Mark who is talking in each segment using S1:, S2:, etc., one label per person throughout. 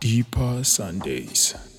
S1: Deeper Sundays.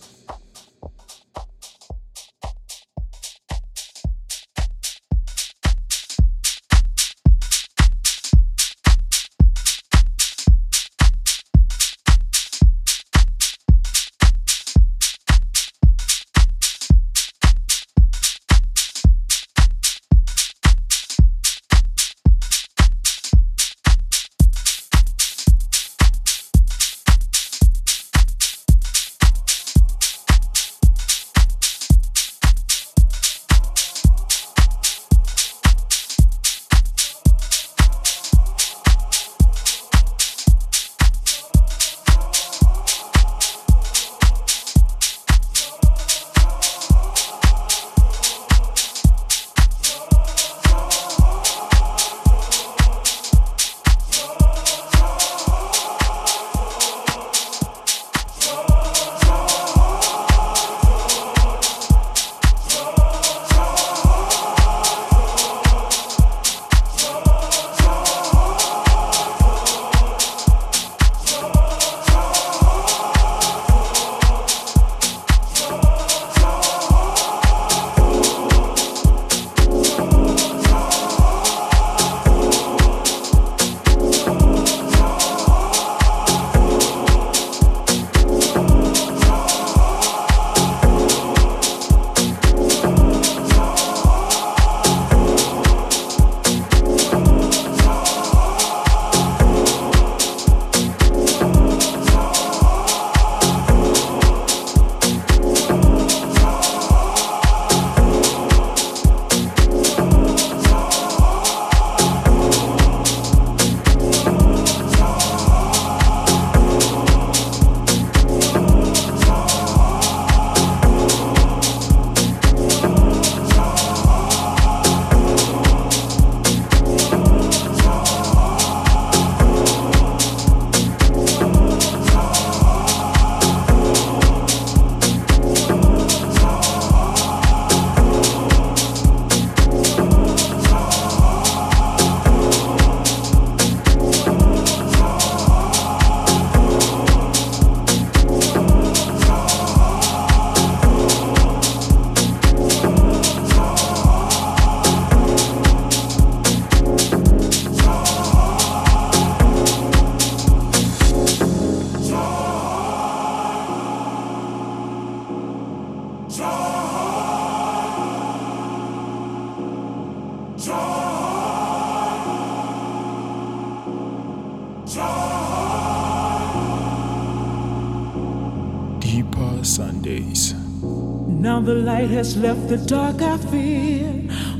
S2: Has left the dark I fear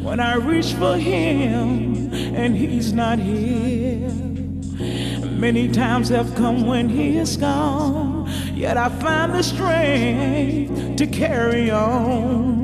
S2: when I reach for him and he's not here. Many times have come when he is gone, yet I find the strength to carry on.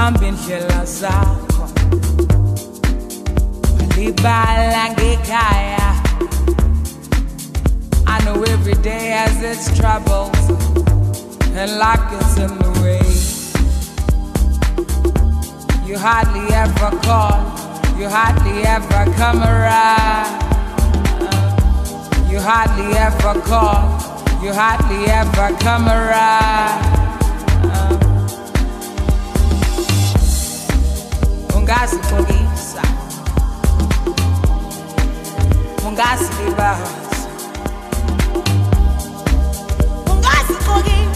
S3: Hamba indlela zakho libala ngekhaya I know every day has its troubles and luck is in the way. You hardly ever call you hardly ever come around. You hardly ever call you hardly ever come around ungazigqokisa ungazilibasa ungazigqokisa ungazilibasa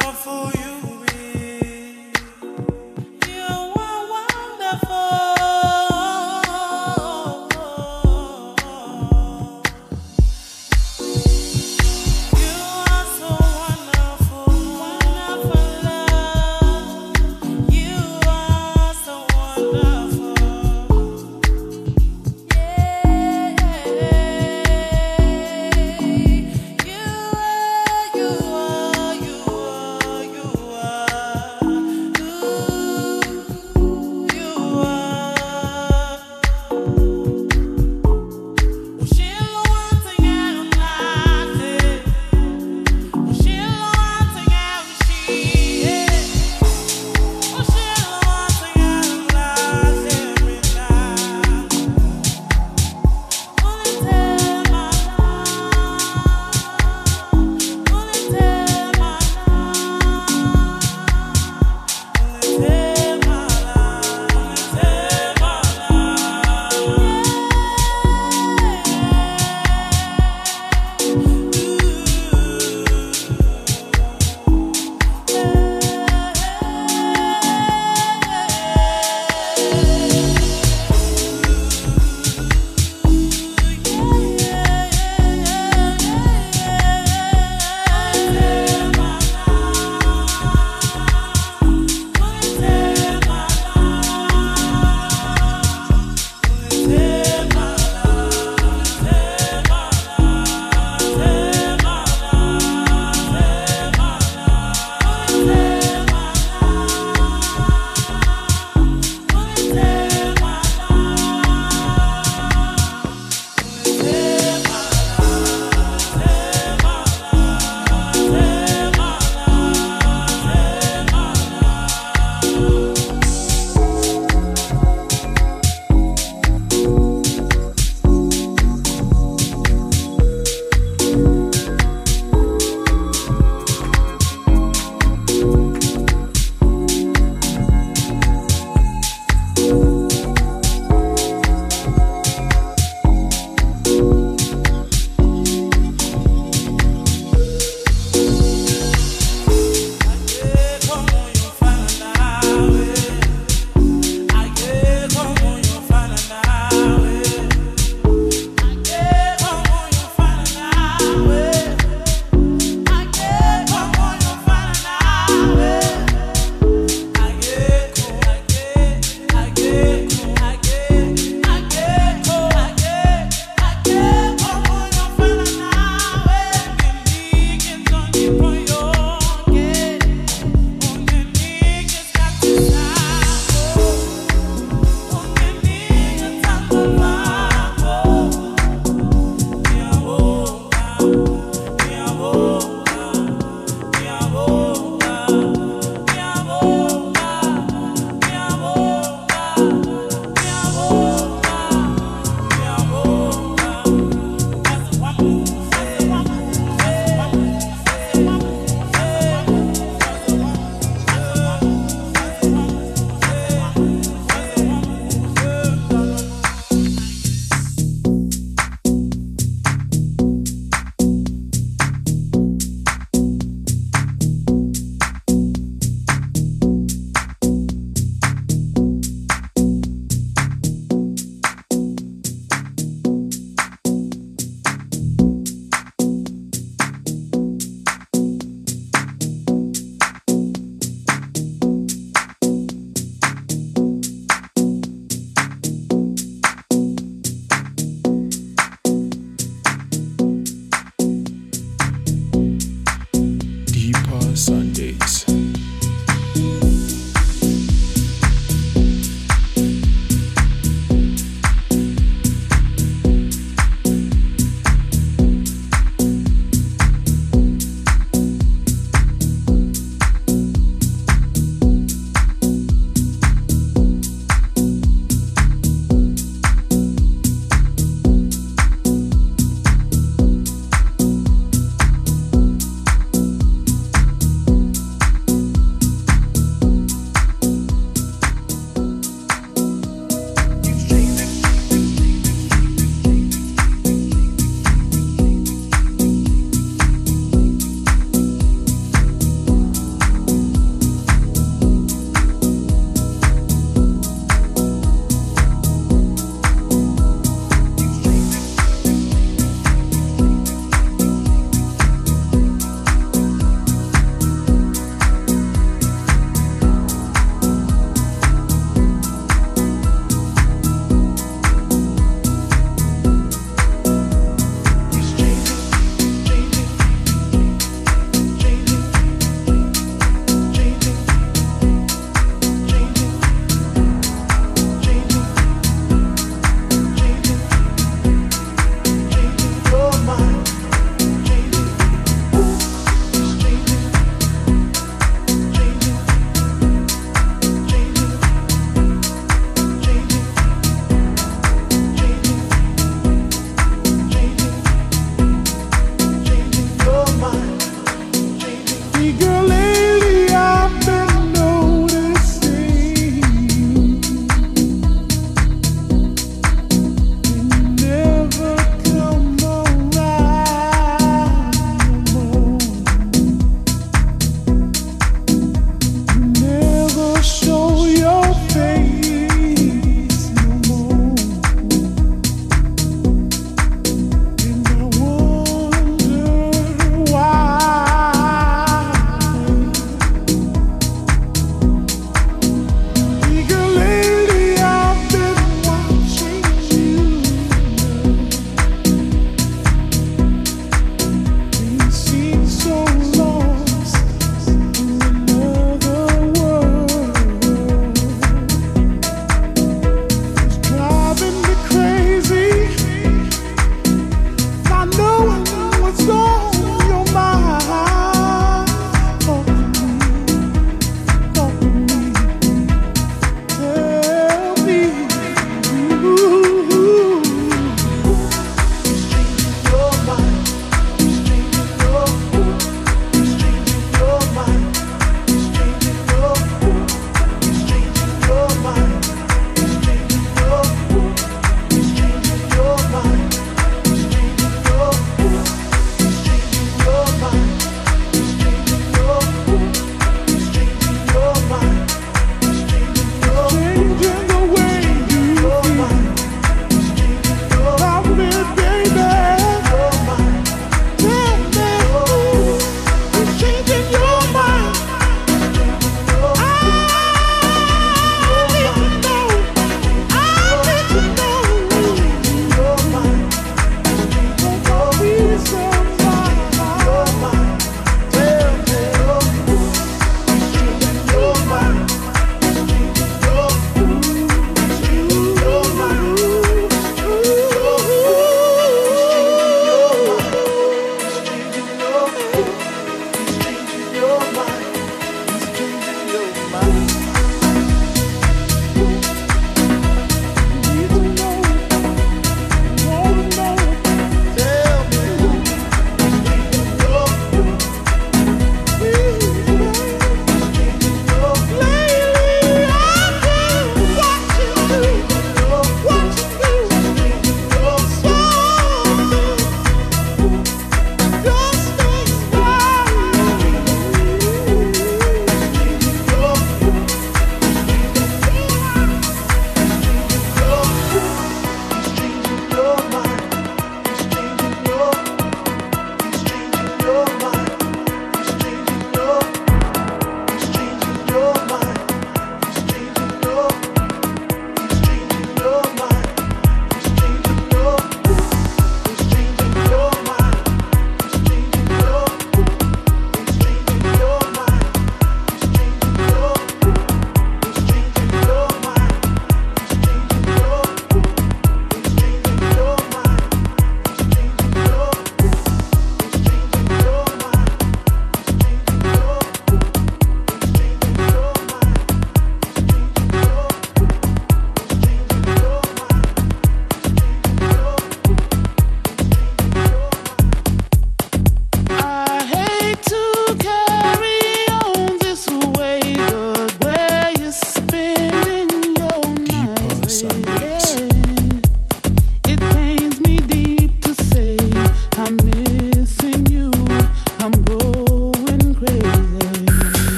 S4: for you.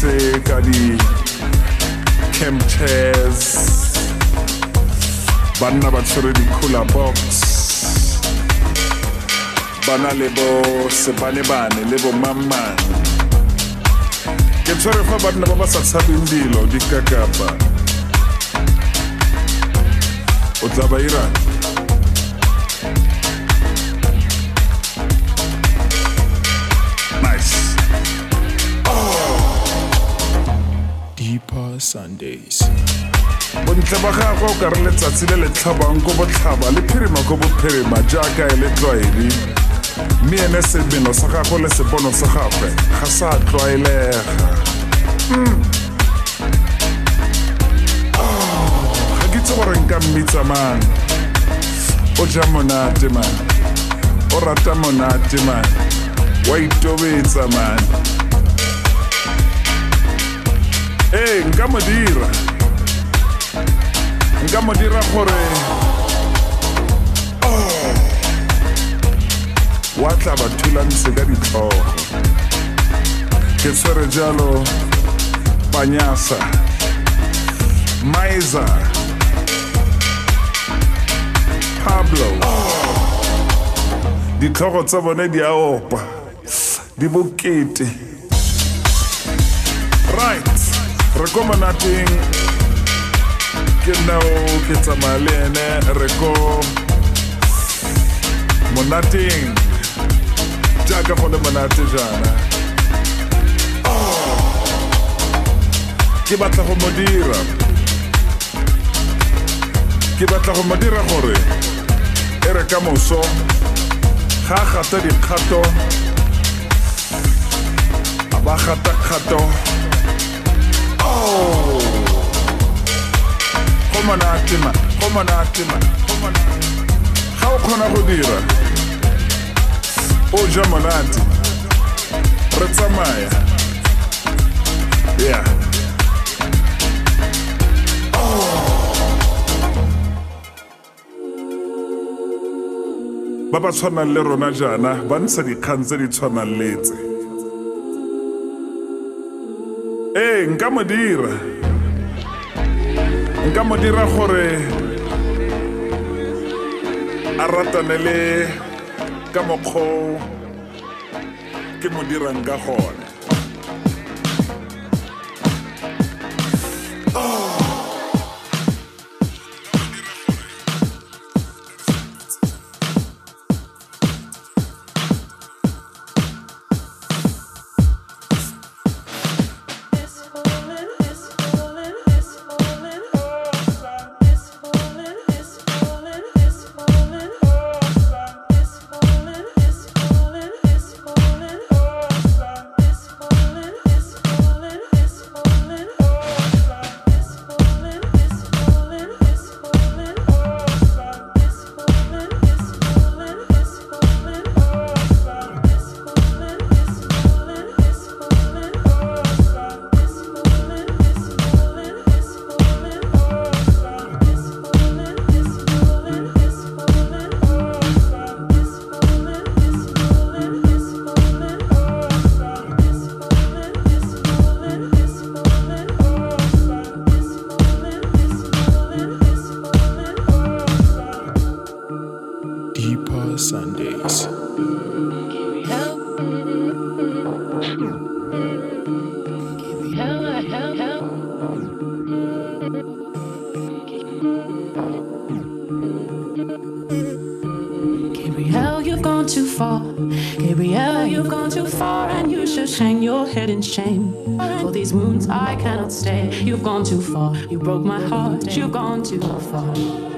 S1: Fatshe ka di chairs ba tshwere di-cooler box. Ba na le bo sebanebane le bo mamang ke tshwere fa banna ba ba sa tshabeng dilo di kakapa o tla ba irang Sundays.
S5: bontle ba gagwe o ka re letsatsi le le tlhabang ko botlhaba le phirima ko bophirima jaaka e le tlwaedi. Mme ene semeno sa gagwe le sepono sa gagwe ga sa tlwaelega. Mm. Oh, ga ke itse gore nka mmitsa mang? O ja monate man. O rata monate man. Wa itobetsa man ee nka mo dira. Nka mo dira gore oh, wa tla ba thulanse ka ditlhogo. Ke tshwere jalo panyasa maiza pablo. Ditlhogo tsa bone di a opa di bokete re ko monateng ke nao ke tsamaya le ene re ko monateng jaaka go monate jaana. Oh, ke batla go mo dira. Ke batla go mo dira gore e re ka moso ga gata dikgato a ba gata kgato oh go monate man go monate man go monate ga o kgona go dira? O ja monate re tsamaya. Yeah. Ba ba tshwanang le rona jaana ba ntsha dikgang tse di tshwanang le ee nka mo dira. Nka mo dira gore a ratane le ka mokgwa ke mo dirang ka gone
S6: I cannot stay. You've gone too far. You broke my heart. You've gone too far.